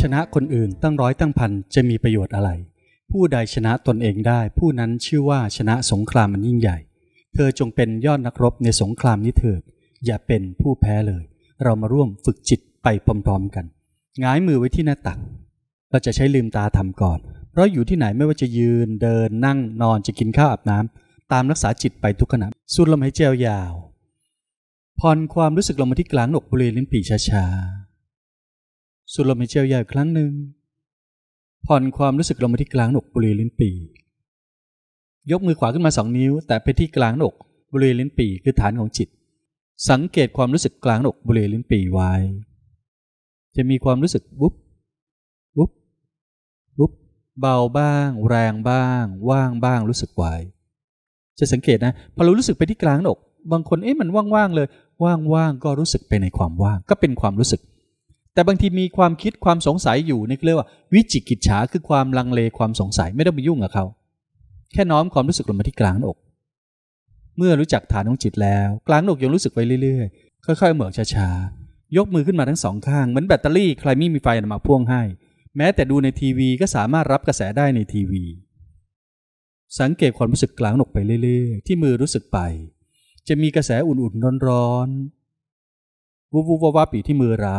ชนะคนอื่นตั้งร้อยตั้งพันจะมีประโยชน์อะไร ผู้ใดชนะตนเองได้ ผู้นั้นชื่อว่าชนะสงครามมันยิ่งใหญ่ เธอจงเป็นยอดนักรบในสงครามนี้เถิด อย่าเป็นผู้แพ้เลย เรามาร่วมฝึกจิตไปพร้อมๆกันง้ายมือไว้ที่หน้าตัก เราจะใช้ลืมตาทำก่อน เพราะอยู่ที่ไหนไม่ว่าจะยืนเดินนั่งนอนจะกินข้าวอาบน้ำตามรักษาจิตไปทุกขณะสูดลมหายใจยาวผ่อนความรู้สึกลงมาที่กลางหนกบริเวณลิ้นปี่ช้าๆ สูดลมหายใจยาวครั้งหนึ่ง ผ่อนความรู้สึกลงมาที่กลางหนกบริเวณลิ้นปี่ยกมือขวาขึ้นมาสองนิ้ว แต่ไปที่กลางหนกบริเวณลิ้นปี่คือฐานของจิต สังเกตความรู้สึกกลางหนกบริเวณลิ้นปี่ไว้ จะมีความรู้สึกวุบวุบวุบเบาบ้าง แรงบ้าง ว่างบ้างรู้สึกไวจะสังเกตนะพอเรารู้สึกไปที่กลางหนกบางคนเอ๊ะมันว่างๆเลย ว่างๆก็รู้สึกไปในความว่างก็เป็นความรู้สึก แต่บางทีมีความคิดความสงสัยอยู่นี่เรียกว่า วิจิกิจฉาคือความลังเลความสงสัยไม่ต้องไปยุ่งกับเขาแค่น้อมความรู้สึกลงมาที่กลางอก เมื่อรู้จักฐานของจิตแล้ว กลางอกยังรู้สึกไปเรื่อยๆ ค่อยๆเหมือกช้าๆ ยกมือขึ้นมาทั้งสองข้าง เหมือนแบตเตอรี่ใครไม่มีไฟมาพ่วงให้ แม้แต่ดูในทีวีก็สามารถรับกระแสได้ในทีวี สังเกตความรู้สึกกลางอกไปเรื่อยๆ ที่มือรู้สึกไป จะมีกระแสอุ่นๆร้อนๆวุบๆวับๆอยู่ที่มือเรา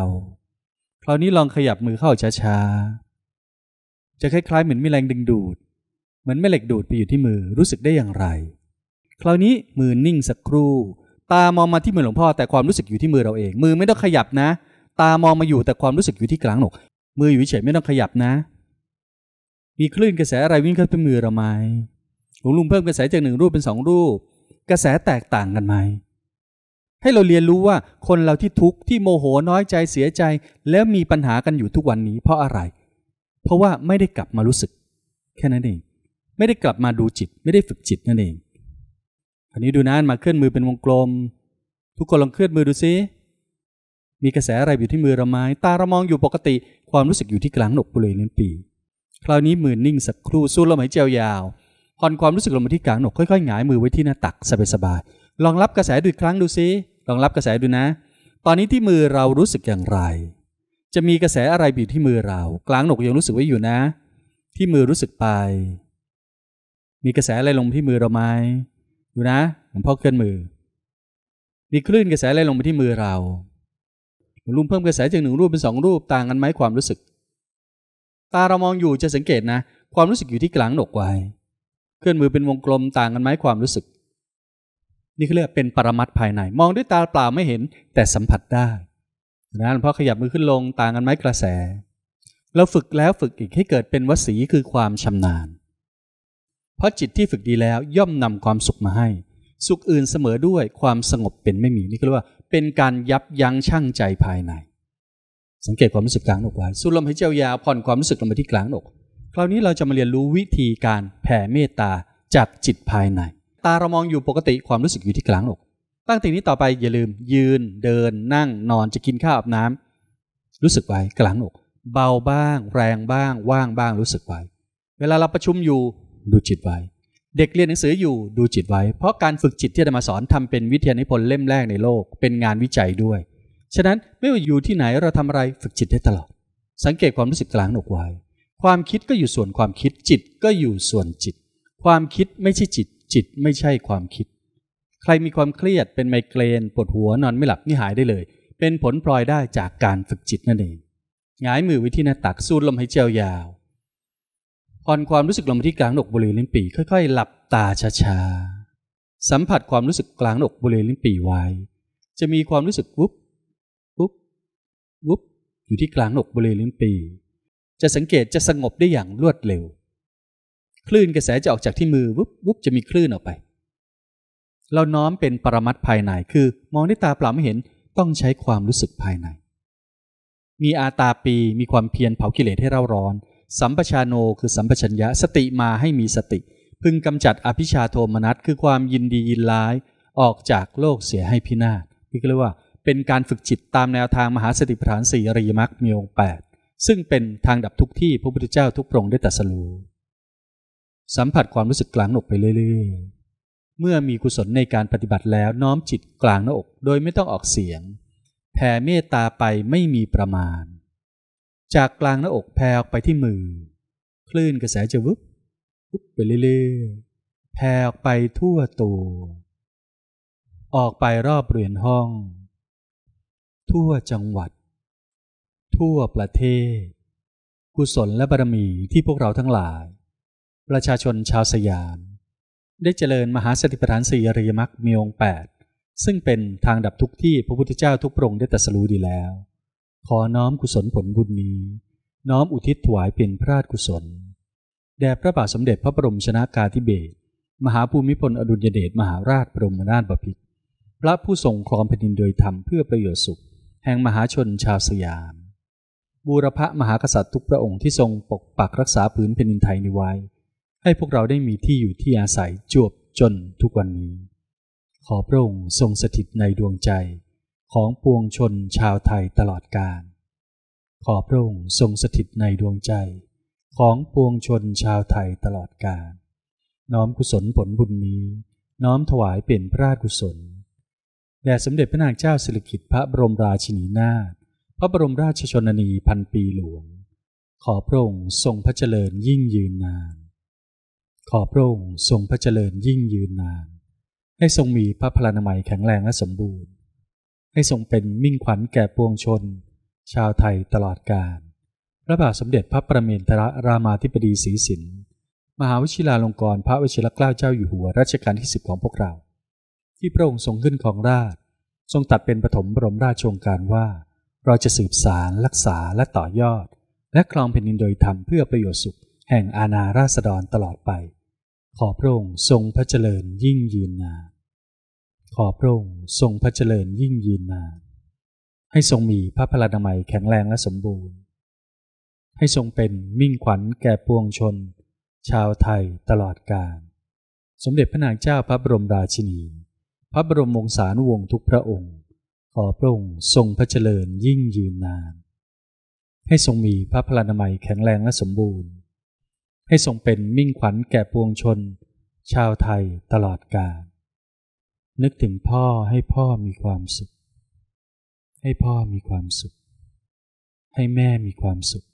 คราวนี้ลองขยับมือเข้าช้าๆ จะคล้ายๆเหมือนมีแรงดึงดูด เหมือนแม่เหล็กดูดไปอยู่ที่มือรู้สึกได้อย่างไร คราวนี้มือนิ่งสักครู่ ตามองมาที่มือหลวงพ่อแต่ความรู้สึกอยู่ที่มือเราเอง มือไม่ต้องขยับนะ ตามองมาอยู่แต่ความรู้สึกอยู่ที่กลางหนก มืออยู่เฉยไม่ต้องขยับนะ มีคลื่นกระแสอะไรวิ่งเข้าไปมือเราไหมหลวงลุงเพิ่มกระแสจากหนึ่งรูปเป็นสองรูป กระแสแตกต่างกันไหม ให้เราเรียนรู้ว่าคนเราที่ทุกข์ที่โมโหน้อยใจเสียใจ แล้วมีปัญหากันอยู่ทุกวันนี้ เพราะอะไร เพราะว่าไม่ได้กลับมารู้สึก แค่นั้นเอง ไม่ได้กลับมาดูจิต ไม่ได้ฝึกจิตนั่นเองอันนี้ดูนะมาเคลื่อนมือเป็นวงกลม ทุกคนลองเคลื่อนมือดูซิมีกระแสอะไรอยู่ที่มือเราไหมตาเรามองอยู่ปกติ ความรู้สึกอยู่ที่กลางหนกบริเวณลิ้นปีคราวนี้มือนิ่งสักครู่สู้ลมหายใจยาวผ่อนความรู้สึกลงมาที่กลางหนกค่อยๆหงายมือไว้ที่หน้าตักสบายๆลองรับกระแสดูอีกครั้งดูซิ ลองรับกระแสดูนะ ตอนนี้ที่มือเรารู้สึกอย่างไร จะมีกระแสอะไรอยู่ที่มือเรา กลางหนกยังรู้สึกไว้อยู่นะ ที่มือรู้สึกไป มีกระแสอะไรลงที่มือเราไหมดูนะหลวงพ่อเคลื่อนมือ มีคลื่นกระแสอะไรลงไปที่มือเราหลวงลุงเพิ่มกระแสจากหนึ่งรูปเป็นสองรูปต่างกันไหมความรู้สึก ตาเรามองอยู่จะสังเกตนะ ความรู้สึกอยู่ที่กลางหนกไว้เคลื่อนมือเป็นวงกลมต่างกันไหมความรู้สึก นี่เขาเรียกเป็นปรมัตภายใน มองด้วยตาเปล่าไม่เห็นแต่สัมผัสได้นะหลวงพ่อขยับมือขึ้นลงต่างกันไหมกระแส เราฝึกแล้วฝึกอีกให้เกิดเป็นวสีคือความชำนาญ เพราะจิตที่ฝึกดีแล้วย่อมนำความสุขมาให้ สุขอื่นเสมอด้วยความสงบเป็นไม่มีนี่ก็เรียกว่า เป็นการยับยั้งชั่งใจภายใน สังเกตความรู้สึกกลางอกไว้สูดลมหายใจยาวผ่อนความรู้สึกลงไปที่กลางอกคราวนี้เราจะมาเรียนรู้วิธีการแผ่เมตตาจากจิตภายใน ตาเรามองอยู่ปกติความรู้สึกอยู่ที่กลางอกตั้งแต่นี้ต่อไปอย่าลืม ยืนเดินนั่งนอนจะกินข้าวอาบน้ำรู้สึกไว้กลางอกเบาบ้าง แรงบ้าง ว่างบ้างรู้สึกไว้ เวลาเราประชุมอยู่ดูจิตไว้ เด็กเรียนหนังสืออยู่ดูจิตไว้ เพราะการฝึกจิตที่จะมาสอนทำเป็นวิทยานิพนธ์เล่มแรกในโลก เป็นงานวิจัยด้วย ฉะนั้นไม่ว่าอยู่ที่ไหนเราทำอะไรฝึกจิตได้ตลอด สังเกตความรู้สึกกลางอกไว้ ความคิดก็อยู่ส่วนความคิดจิตก็อยู่ส่วนจิต ความคิดไม่ใช่จิต จิตไม่ใช่ความคิด ใครมีความเครียดเป็นไมเกรนปวดหัวนอนไม่หลับนี่หายได้เลย เป็นผลพลอยได้จากการฝึกจิตนั่นเองหงายมือไว้ที่หน้าตักสูดลมหายใจยาวผ่อนความรู้สึกลมที่กลางอกบริเวณลิ้นปี่ค่อย ๆ หลับตาช้าๆสัมผัสความรู้สึกกลางอกบริเวณลิ้นปี่ไว้ จะมีความรู้สึกวุบวุบวุบอยู่ที่กลางอกบริเวณลิ้นปี่จะสังเกตจะสงบได้อย่างรวดเร็ว คลื่นกระแสจะออกจากที่มือวุบวุบจะมีคลื่นออกไป เราน้อมเป็นปรมัตภายในคือ มองด้วยตาเปล่าไม่เห็นต้องใช้ความรู้สึกภายใน มีอาตาปีมีความเพียรเผากิเลสให้เราร้อน สัมปชาโนคือสัมปชัญญะสติมาให้มีสติ พึงกำจัดอภิชาโทมนัสคือความยินดียินร้าย ออกจากโลกเสียให้พินาศนี่ก็เรียกว่าเป็นการฝึกจิตตามแนวทางมหาสติปัฏฐานสี่อริยมรรคมีองค์แปดซึ่งเป็นทางดับทุกที่พระพุทธเจ้าทุกพระองค์ได้ตรัสรู้ สัมผัสความรู้สึกกลางหนกไปเรื่อยๆ เมื่อมีกุศลในการปฏิบัติแล้วน้อมจิตกลางหน้าอกโดยไม่ต้องออกเสียง แผ่เมตตาไปไม่มีประมาณ จากกลางหน้าอกแผ่ออกไปที่มือ คลื่นกระแสจะวุบวุบไปเรื่อยๆ แผ่ออกไปทั่วตัว ออกไปรอบเรือนห้อง ทั่วจังหวัด ทั่วประเทศ กุศลและบารมีที่พวกเราทั้งหลาย ประชาชนชาวสยาม ได้เจริญมหาสติปัฏฐานสี่อริยมรรคมีองค์แปดซึ่งเป็นทางดับทุกที่พระพุทธเจ้าทุกพระองค์ได้ตรัสรู้ดีแล้ว ขอน้อมกุศลผลบุญนี้ น้อมอุทิศถวายเป็นพระราชกุศลแด่พระบาทสมเด็จพระบรมชนากาธิเบศรมหาภูมิพลอดุลยเดชมหาราชบรมนาถบพิตรพระผู้ทรงครองแผ่นดินโดยธรรมเพื่อประโยชน์สุข แห่งมหาชนชาวสยาม บูรพะมหากษัตริย์ทุกพระองค์ที่ทรงปกปักรักษาพื้นแผ่นดินไทยนี้ไว้ ให้พวกเราได้มีที่อยู่ที่อาศัยจวบจนทุกวันนี้ ขอพระองค์ทรงสถิตในดวงใจของปวงชนชาวไทยตลอดกาล ขอพระองค์ทรงสถิตในดวงใจของปวงชนชาวไทยตลอดกาล น้อมกุศลผลบุญนี้ น้อมถวายเป็นพระราชกุศล แด่สมเด็จพระนางเจ้าสิริกิติ์พระบรมราชินีนาถ พระบรมราชชนนีพันปีหลวง ขอพระองค์ทรงพระเจริญยิ่งยืนนาน ขอพระองค์ทรงพระเจริญยิ่งยืนนาน ให้ทรงมีพระพลานามัยแข็งแรงและสมบูรณ์ ให้ทรงเป็นมิ่งขวัญแก่ปวงชน ชาวไทยตลอดกาลพระบาทสมเด็จพระประเมนทรรามาธิบดีศรีสินมหาวชิราลงกรณ์พระวชิรเกล้าเจ้าอยู่หัวรัชกาลที่สิบของพวกเรา ที่พระองค์ทรงขึ้นของราชทรงตัดเป็นปฐมบรมราชโองการว่า เราจะสืบสารรักษาและต่อยอด และครองแผ่นดินโดยธรรมเพื่อประโยชน์สุขแห่งอาณาราษฎรตลอดไป ขอพระองค์ทรงพระเจริญยิ่งยืนนานขอพระองค์ทรงพระเจริญยิ่งยืนนานให้ทรงมีพระพลานามัยแข็งแรงและสมบูรณ์ ให้ทรงเป็นมิ่งขวัญแก่ปวงชน ชาวไทยตลอดกาลสมเด็จพระนางเจ้าพระบรมราชินี พระบรมวงศานุวงศ์ทุกพระองค์ ขอพระองค์ทรงพระเจริญยิ่งยืนนาน ให้ทรงมีพระพลานามัยแข็งแรงและสมบูรณ์ ให้ทรงเป็นมิ่งขวัญแก่ปวงชน ชาวไทยตลอดกาลนึกถึงพ่อให้พ่อมีความสุข ให้พ่อมีความสุข ให้แม่มีความสุข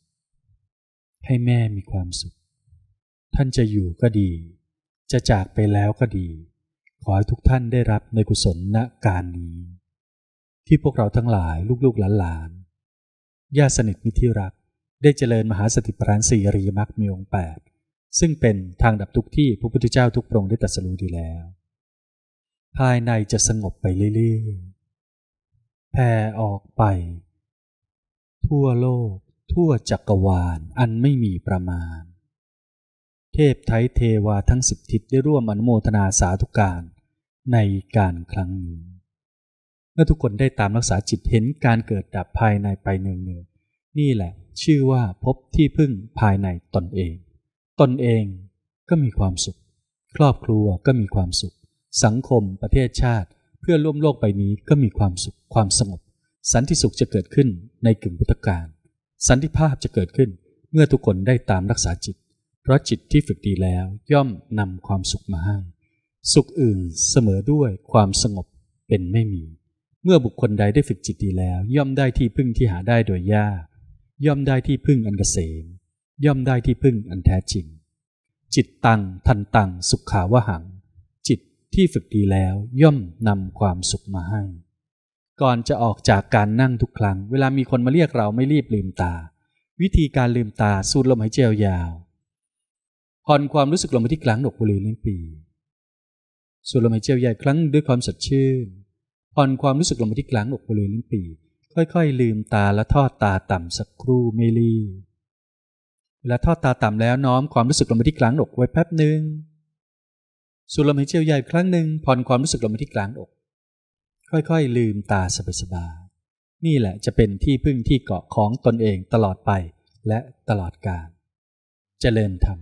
ให้แม่มีความสุข ท่านจะอยู่ก็ดี จะจากไปแล้วก็ดี ขอให้ทุกท่านได้รับในกุศลณการนี้ ที่พวกเราทั้งหลายลูกๆหลานๆญาติสนิทมิตรที่รัก ได้เจริญมหาสติปัฏฐานสี่ริยมรรคมีองค์แปดซึ่งเป็นทางดับทุกที่พระพุทธเจ้าทุกพระองค์ได้ตรัสรู้ดีแล้ว ภายในจะสงบไปเรื่อยๆแผ่ออกไป ทั่วโลก ทั่วจักรวาลอันไม่มีประมาณ เทพไทยเทวาทั้งสิบทิศได้ร่วมอนุโมทนาสาธุการในการครั้งนี้เมื่อทุกคนได้ตามรักษาจิตเห็นการเกิดดับภายในไปเนืองๆ นี่แหละ ชื่อว่าพบที่พึ่งภายในตนเอง ตนเองก็มีความสุข ครอบครัวก็มีความสุข สังคมประเทศชาติ เพื่อร่วมโลกใบนี้ก็มีความสุขความสงบ สันติสุขจะเกิดขึ้นในกึ่งพุทธกาลสันติภาพจะเกิดขึ้น เมื่อทุกคนได้ตามรักษาจิต เพราะจิตที่ฝึกดีแล้วย่อมนำความสุขมาให้ สุขอื่นเสมอด้วยความสงบเป็นไม่มี เมื่อบุคคลใดได้ฝึกจิตดีแล้ว ย่อมได้ที่พึ่งที่หาได้โดยยาก ย่อมได้ที่พึ่งอันเกษม ย่อมได้ที่พึ่งอันแท้จริง จิตตังทันตังสุขขาวหัง จิตที่ฝึกดีแล้วย่อมนำความสุขมาให้ ก่อนจะออกจากการนั่งทุกครั้ง เวลามีคนมาเรียกเราไม่รีบลืมตา วิธีการลืมตาสูดลมหายใจยาวผ่อนความรู้สึกลงไปที่กลางหนกบริเวณลิ้นปีสูดลมหายใจยาวครั้งด้วยความสดชื่นผ่อนความรู้สึกลงไปที่กลางอกบริเวณลิ้นปี ค่อยๆ ลืมตาและทอดตาต่ำสักครู่ไม่รีบเวลาทอดตาต่ำแล้วน้อมความรู้สึกลงไปที่กลางอกไว้แป๊บหนึ่งสูดลมหายใจยาวครั้งหนึ่งผ่อนความรู้สึกลงไปที่กลางอก ค่อยๆ ลืมตาสบายๆนี่แหละจะเป็นที่พึ่งที่เกาะของตนเองตลอดไปและตลอดกาลเจริญธรรม